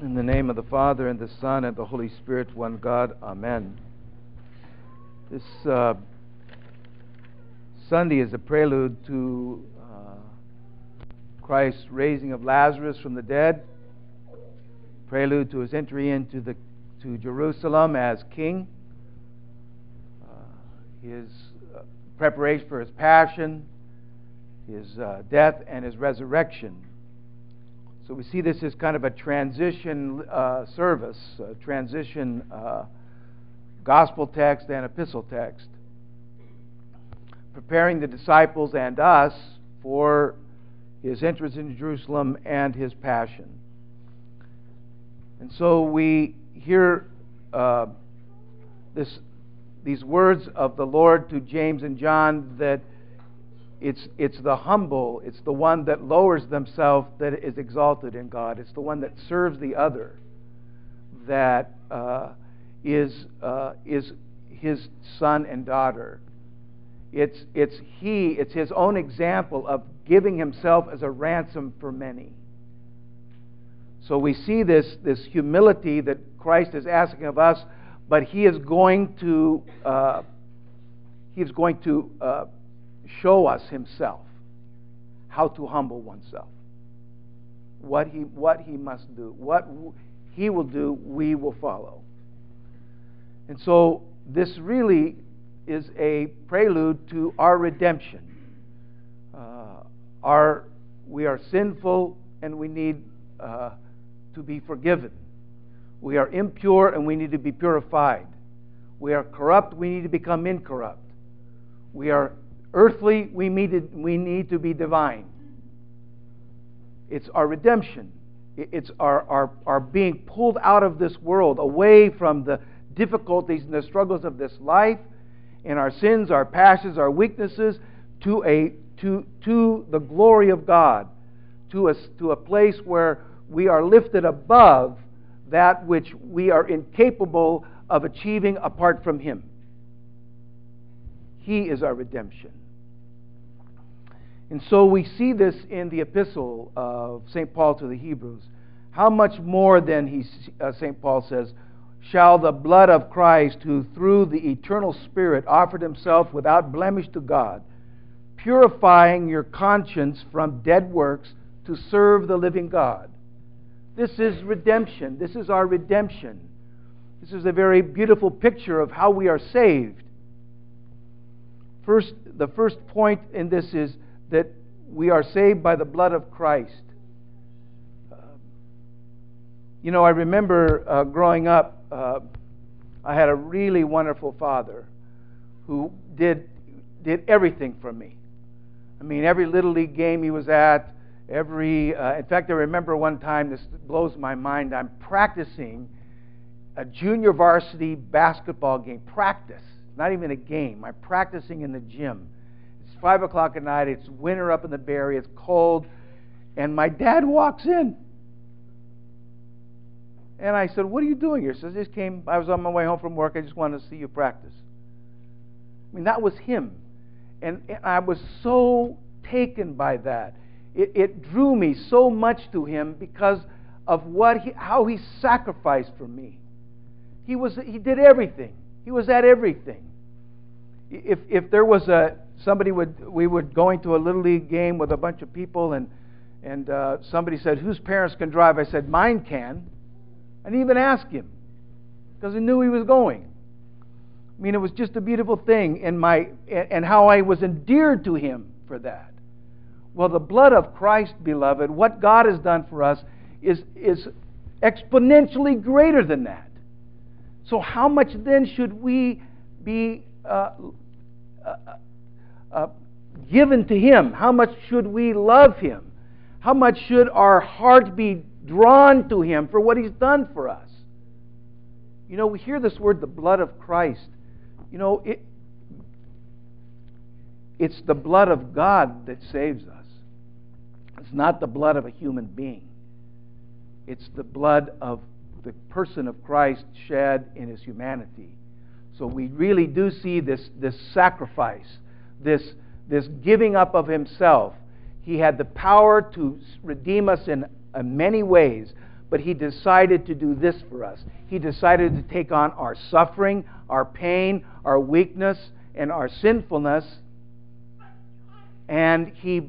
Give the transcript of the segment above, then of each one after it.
In the name of the Father, and the Son, and the Holy Spirit, one God. Amen. This uh, Sunday is a prelude to uh, Christ's raising of Lazarus from the dead, prelude to his entry into the, to Jerusalem as king, uh, his uh, preparation for his passion, his uh, death, and his resurrection. So we see this as kind of a transition uh, service, a transition uh, gospel text and epistle text, preparing the disciples and us for his entrance into Jerusalem and his passion. And so we hear uh, this, these words of the Lord to James and John that it's, it's the humble, it's the one that lowers themselves that is exalted in God. It's the one that serves the other that uh, is uh, is his son and daughter. It's, it's he, it's his own example of giving himself as a ransom for many. So we see this, this humility that Christ is asking of us, but he is going to, uh, he is going to uh, show us himself how to humble oneself. What he, what he must do. What he will do, we will follow. And so this really is a prelude to our redemption. Uh, our, we are sinful and we need uh, to be forgiven. We are impure and we need to be purified. We are corrupt, we need to become incorrupt. We are earthly, we need, to, we need to be divine. It's our redemption. It's our, our, our being pulled out of this world, away from the difficulties and the struggles of this life, and our sins, our passions, our weaknesses, to, a, to, to the glory of God, to a, to a place where we are lifted above that which we are incapable of achieving apart from Him. He is our redemption. And so we see this in the epistle of St. Paul to the Hebrews. How much more then, he, uh, St. Paul says, shall the blood of Christ, who through the eternal Spirit offered himself without blemish to God, purifying your conscience from dead works to serve the living God. This is redemption. This is our redemption. This is a very beautiful picture of how we are saved. First, the first point in this is that we are saved by the blood of Christ. Uh, you know, I remember uh, growing up, uh, I had a really wonderful father who did, did everything for me. I mean, every little league game he was at, every, uh, in fact, I remember one time, this blows my mind, I'm practicing a junior varsity basketball game, practice, not even a game. I'm practicing in the gym It's 5 o'clock at night. It's winter up in the Barre. It's cold. And my dad walks in. And I said, What are you doing here? He says, I just came. I was on my way home from work. I just wanted to see you practice. I mean, that was him. And, and I was so taken by that. It, it drew me so much to him because of what he, how he sacrificed for me. He, was, he did everything, he was at everything. If, if there was a, somebody would we would going to a little league game with a bunch of people and and uh, somebody said whose parents can drive? I said mine can. Didn't even ask him because i knew he was going. I mean it was just a beautiful thing in my and how i was endeared to him for that. Well the blood of christ beloved what god has done for us is is exponentially greater than that so how much then should we be uh, uh, uh, given to Him? How much should we love Him? How much should our heart be drawn to Him for what He's done for us? You know, we hear this word, the blood of Christ. You know, it, it's the blood of God that saves us. It's not the blood of a human being. It's the blood of the person of Christ shed in his humanity. So we really do see this, this sacrifice this, this giving up of himself. He had the power to redeem us in, in many ways, but He decided to do this for us. He decided to take on our suffering, our pain, our weakness, and our sinfulness. And He,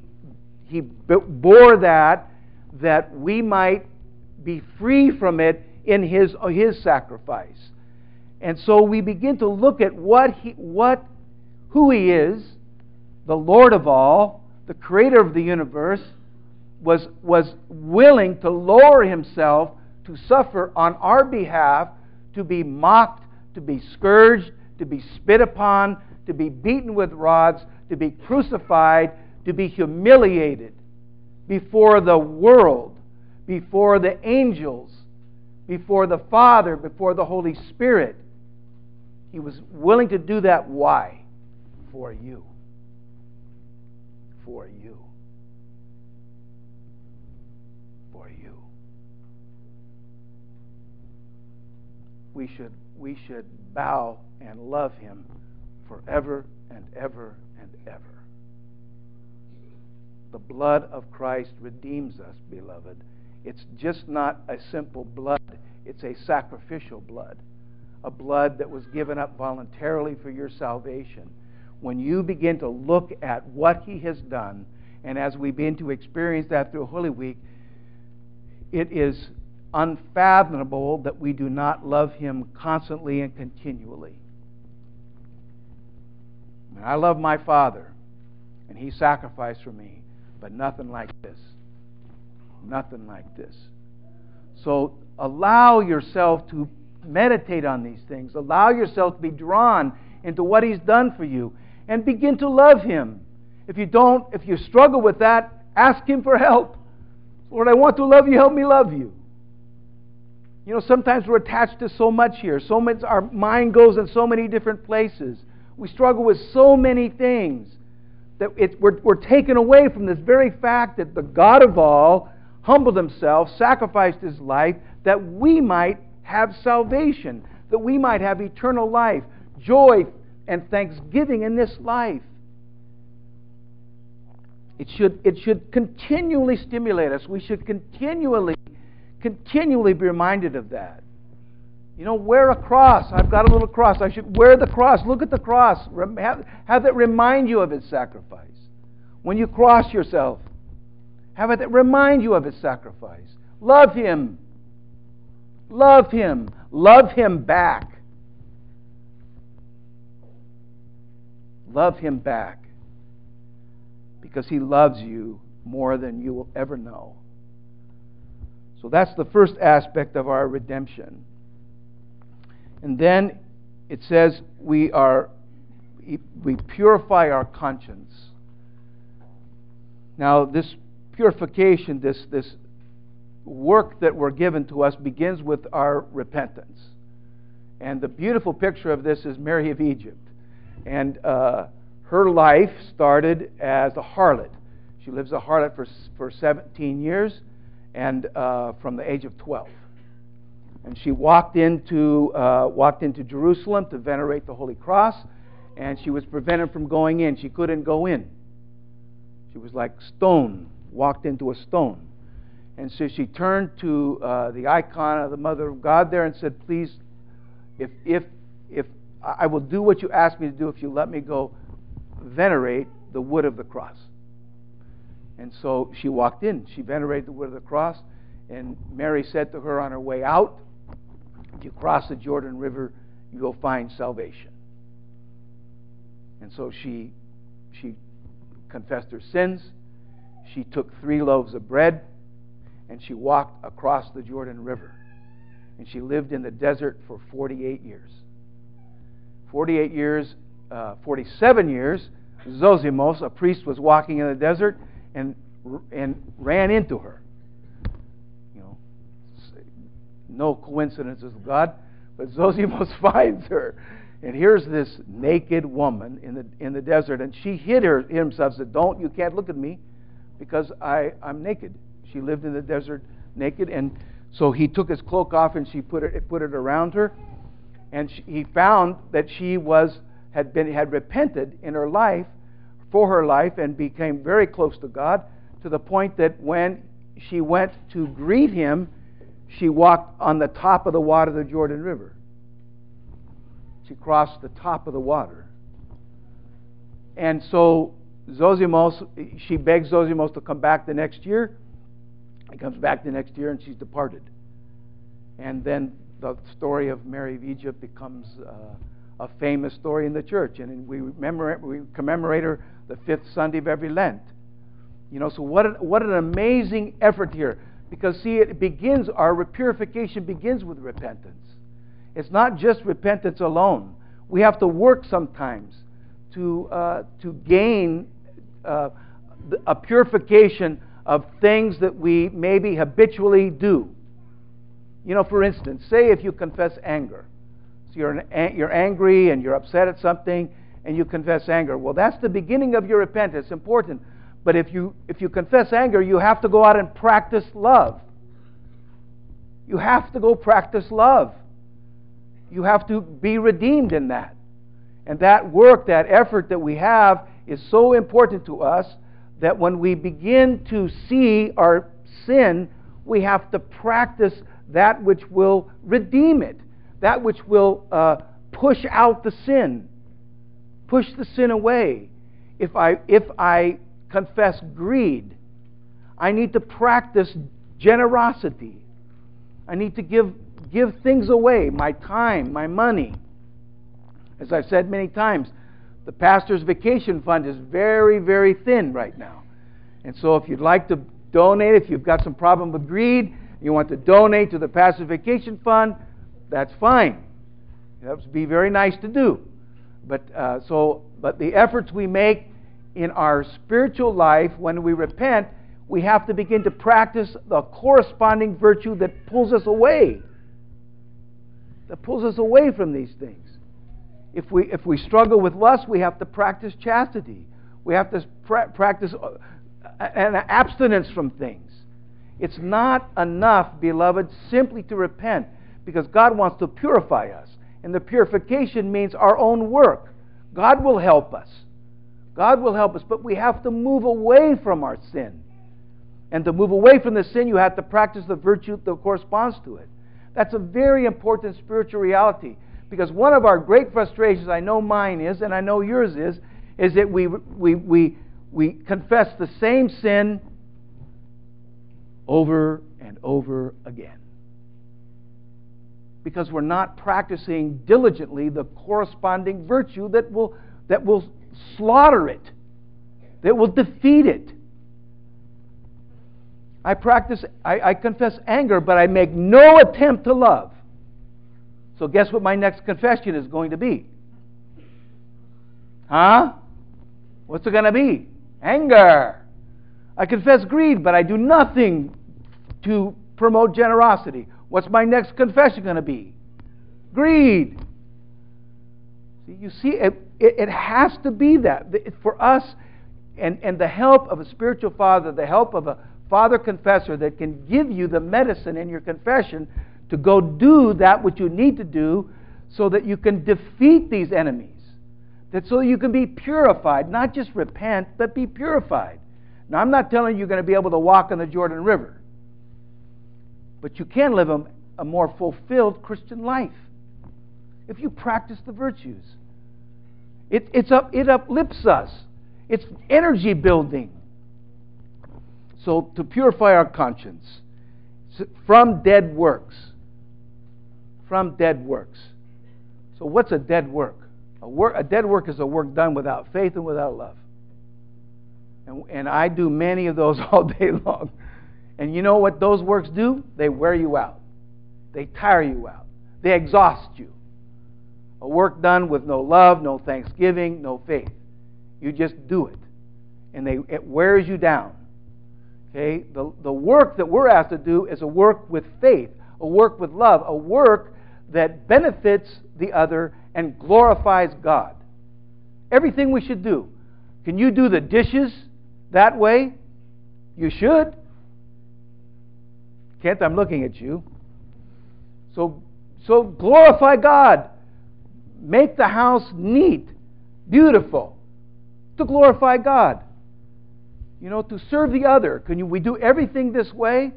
he bore that that we might be free from it in His, uh, his sacrifice. And so we begin to look at what he, what, who He is, the Lord of all, the Creator of the universe, was, was willing to lower himself to suffer on our behalf, to be mocked, to be scourged, to be spit upon, to be beaten with rods, to be crucified, to be humiliated before the world, before the angels, before the Father, before the Holy Spirit. He was willing to do that. Why? For you. For you. For you. We should, we should bow and love him forever and ever and ever. The blood of Christ redeems us, beloved. It's just not a simple blood, it's a sacrificial blood, a blood that was given up voluntarily for your salvation. When you begin to look at what he has done, and as we begin to experience that through Holy Week, it is unfathomable that we do not love Him constantly and continually. I love my Father, and He sacrificed for me, but nothing like this. Nothing like this. So allow yourself to meditate on these things. Allow yourself to be drawn into what He's done for you, and begin to love Him. If you don't, if you struggle with that, ask Him for help. Lord, I want to love you. Help me love you. You know, sometimes we're attached to so much here. So much, our mind goes in so many different places. We struggle with so many things that it, we're, we're taken away from this very fact that the God of all humbled himself, sacrificed his life, that we might have salvation, that we might have eternal life, joy, and thanksgiving in this life. It should, it should continually stimulate us. We should continually continually be reminded of that. You know, wear a cross. I've got a little cross. I should wear the cross. Look at the cross. Have, have it remind you of its sacrifice. When you cross yourself, have it remind you of his sacrifice. Love Him. Love Him. Love Him back. Love Him back. Because He loves you more than you will ever know. So that's the first aspect of our redemption. And then it says we are we purify our conscience. Now this purification, this this work that we're given to us begins with our repentance. And the beautiful picture of this is Mary of Egypt. And uh, her life started as a harlot. She lives a harlot for, for 17 years and uh, from the age of 12. And she walked into, uh, walked into Jerusalem to venerate the Holy Cross, and she was prevented from going in. She couldn't go in. She was like stone, walked into a stone. And so she turned to uh, the icon of the Mother of God there and said, Please, if, if, if I will do what you ask me to do if you let me go venerate the wood of the cross. And so she walked in. She venerated the wood of the cross. And Mary said to her on her way out, If you cross the Jordan River, you will find salvation. And so she, she confessed her sins. She took three loaves of bread and she walked across the Jordan River. And she lived in the desert for 48 years. 48 years, uh, 47 years, Zosimos, a priest, was walking in the desert and, and ran into her. You know, no coincidences of God, but Zosimos finds her. And here's this naked woman in the, in the desert, and she hid her, himself, said, Don't, you can't look at me because I, I'm naked. She lived in the desert naked, and so he took his cloak off and she put it, put it around her. And she, he found that she was, had, been, had repented in her life for her life and became very close to God to the point that when she went to greet him, she walked on the top of the water of the Jordan River. She crossed the top of the water. And so Zosimos, she begs Zosimos to come back the next year. He comes back the next year and she's departed. And then the story of Mary of Egypt becomes uh, a famous story in the church. And we, remember, we commemorate her the fifth Sunday of every Lent. You know, so what what an amazing effort here. Because, see, it begins, our purification begins with repentance. It's not just repentance alone. We have to work sometimes to, uh, to gain uh, a purification of things that we maybe habitually do. You know, for instance, say if you confess anger. So you're, an, you're angry and you're upset at something and you confess anger. Well, that's the beginning of your repentance. Important. But if you, if you confess anger, you have to go out and practice love. You have to go practice love. You have to be redeemed in that. And that work, that effort that we have, is so important to us that when we begin to see our sin, we have to practice that which will redeem it, that which will uh, push out the sin, push the sin away. If I, if I confess greed, I need to practice generosity. I need to give, give things away my time, my money. As I've said many times, the pastor's vacation fund is very, very thin right now. And so if you'd like to donate, if you've got some problem with greed, you want to donate to the pastor's vacation fund, that's fine. That would be very nice to do. But uh, so, but the efforts we make in our spiritual life when we repent, we have to begin to practice the corresponding virtue that pulls us away. That pulls us away from these things. If we, if we struggle with lust, we have to practice chastity. We have to pra- practice uh, an abstinence from things. It's not enough, beloved, simply to repent because God wants to purify us. And the purification means our own work. God will help us. God will help us, but we have to move away from our sin. And to move away from the sin, you have to practice the virtue that corresponds to it. That's a very important spiritual reality. Because one of our great frustrations, I know mine is, and I know yours is, is that we, we, we, we confess the same sin over and over again. Because we're not practicing diligently the corresponding virtue that will, that will slaughter it, that will defeat it. I practice, I, I confess anger, but I make no attempt to love. So, guess what my next confession is going to be? Huh? What's it going to be? Anger. I confess greed, but I do nothing to promote generosity. What's my next confession going to be? Greed. You see, it, it, it has to be that. For us, and, and the help of a spiritual father, the help of a father confessor that can give you the medicine in your confession to go do that which you need to do so that you can defeat these enemies. That so you can be purified, not just repent, but be purified. Now, I'm not telling you you're going to be able to walk on the Jordan River, but you can live a, a more fulfilled Christian life if you practice the virtues. It, up, it uplifts us, it's energy building. So, to purify our conscience from dead works from dead works. So, what's a dead work? A, work, a dead work is a work done without faith and without love. And, and I do many of those all day long. And you know what those works do? They wear you out, they tire you out, they exhaust you. A work done with no love, no thanksgiving, no faith. You just do it. And they, it wears you down. Okay? The, the work that we're asked to do is a work with faith, a work with love, a work that benefits the other and glorifies God. Everything we should do. Can you do the dishes that way? You should. Kent, I'm looking at you. So, so glorify God. Make the house neat, beautiful, to glorify God. You know, to serve the other. Can you, we do everything this way?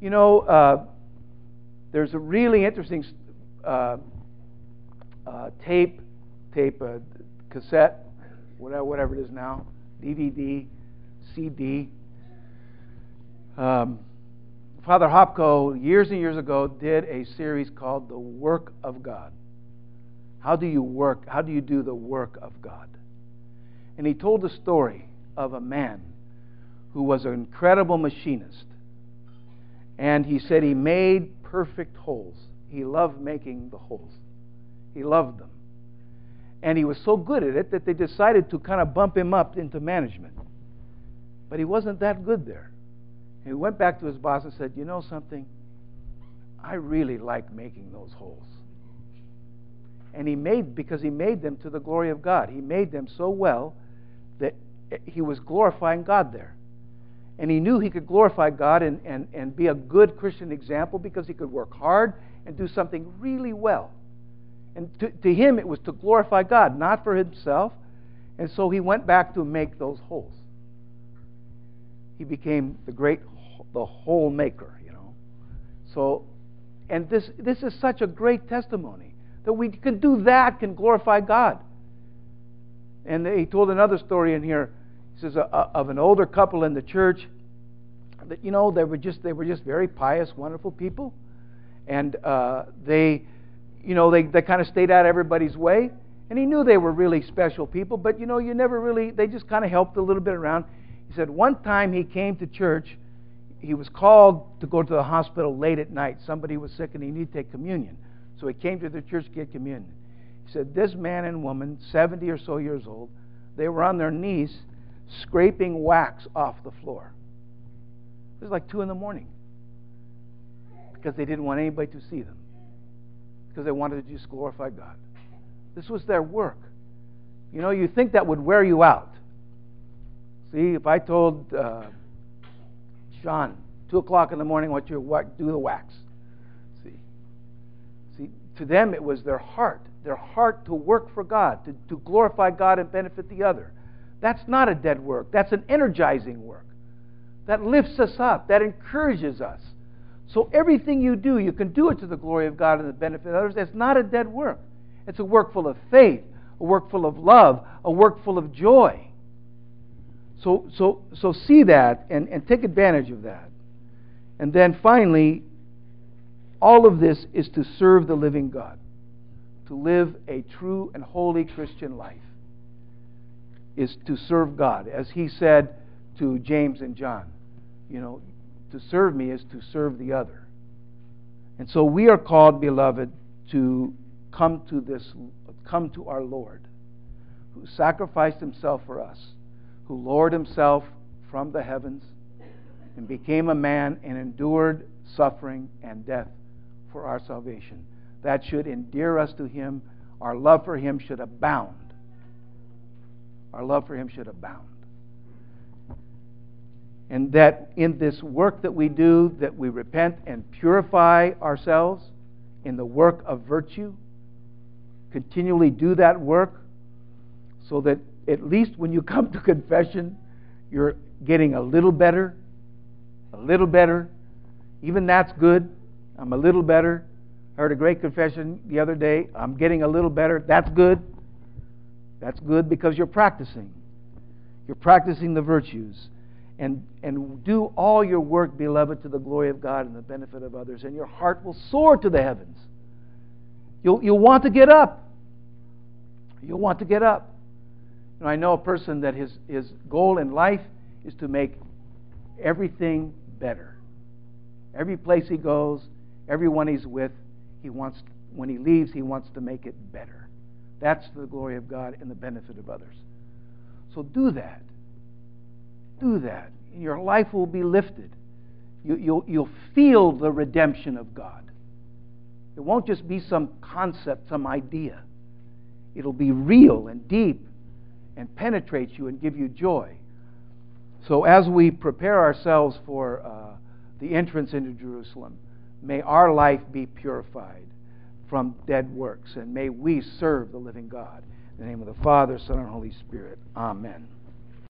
You know, uh, there's a really interesting uh, uh, tape, tape, uh, cassette, whatever, whatever it is now, DVD, CD. Um, Father Hopko, years and years ago, did a series called The Work of God. How do you work? How do you do the work of God? And he told the story of a man who was an incredible machinist. And he said he made perfect holes. He loved making the holes, he loved them. And he was so good at it that they decided to kind of bump him up into management. But he wasn't that good there. He went back to his boss and said, You know something? I really like making those holes. And he made, because he made them to the glory of God. He made them so well that he was glorifying God there. And he knew he could glorify God and, and, and be a good Christian example because he could work hard and do something really well. And to, to him, it was to glorify God, not for himself. And so he went back to make those holes. He became the great, the hole maker, you know. So, and this, this is such a great testimony that we can do that, can glorify God. And he told another story in here. He says uh, uh, of an older couple in the church that you know they were just they were just very pious, wonderful people, and uh, they, you know, they they kind of stayed out of everybody's way. And he knew they were really special people, but you know, you never really they just kind of helped a little bit around. He said one time he came to church. He was called to go to the hospital late at night. Somebody was sick and he needed to take communion. So he came to the church to get communion. He said, This man and woman, 70 or so years old, they were on their knees scraping wax off the floor. It was like 2 in the morning because they didn't want anybody to see them, because they wanted to just glorify God. This was their work. You know, you think that would wear you out. See, if I told uh, Sean, 2 o'clock in the morning, what you what, do the wax. See, see, to them it was their heart their heart to work for God, to, to glorify God and benefit the other. That's not a dead work. That's an energizing work. That lifts us up, that encourages us. So everything you do, you can do it to the glory of God and the benefit of others. It's not a dead work. It's a work full of faith, a work full of love, a work full of joy. So, so, so see that and, and take advantage of that. And then finally, all of this is to serve the living God to live a true and holy Christian life is to serve God. As he said to James and John, you know, to serve me is to serve the other. And so we are called, beloved, to come to this, come to our Lord, who sacrificed himself for us, who lowered himself from the heavens and became a man and endured suffering and death for our salvation that should endear us to Him. Our love for Him should abound. Our love for Him should abound. And that in this work that we do, that we repent and purify ourselves in the work of virtue, continually do that work so that at least when you come to confession, you're getting a little better, a little better. Even that's good. I'm a little better. I heard a great confession the other day. I'm getting a little better. That's good. That's good because you're practicing. You're practicing the virtues. And, and do all your work, beloved, to the glory of God and the benefit of others. And your heart will soar to the heavens. You'll, you'll want to get up. You'll want to get up. You know, I know a person that his, his goal in life is to make everything better. Every place he goes, everyone he's with, he wants, when he leaves, he wants to make it better. That's the glory of God and the benefit of others. So do that. Do that. Your life will be lifted. You, you'll, you'll feel the redemption of God. It won't just be some concept, some idea. It'll be real and deep and penetrate you and give you joy. So, as we prepare ourselves for uh, the entrance into Jerusalem, May our life be purified from dead works, and may we serve the living God. In the name of the Father, Son, and Holy Spirit. Amen.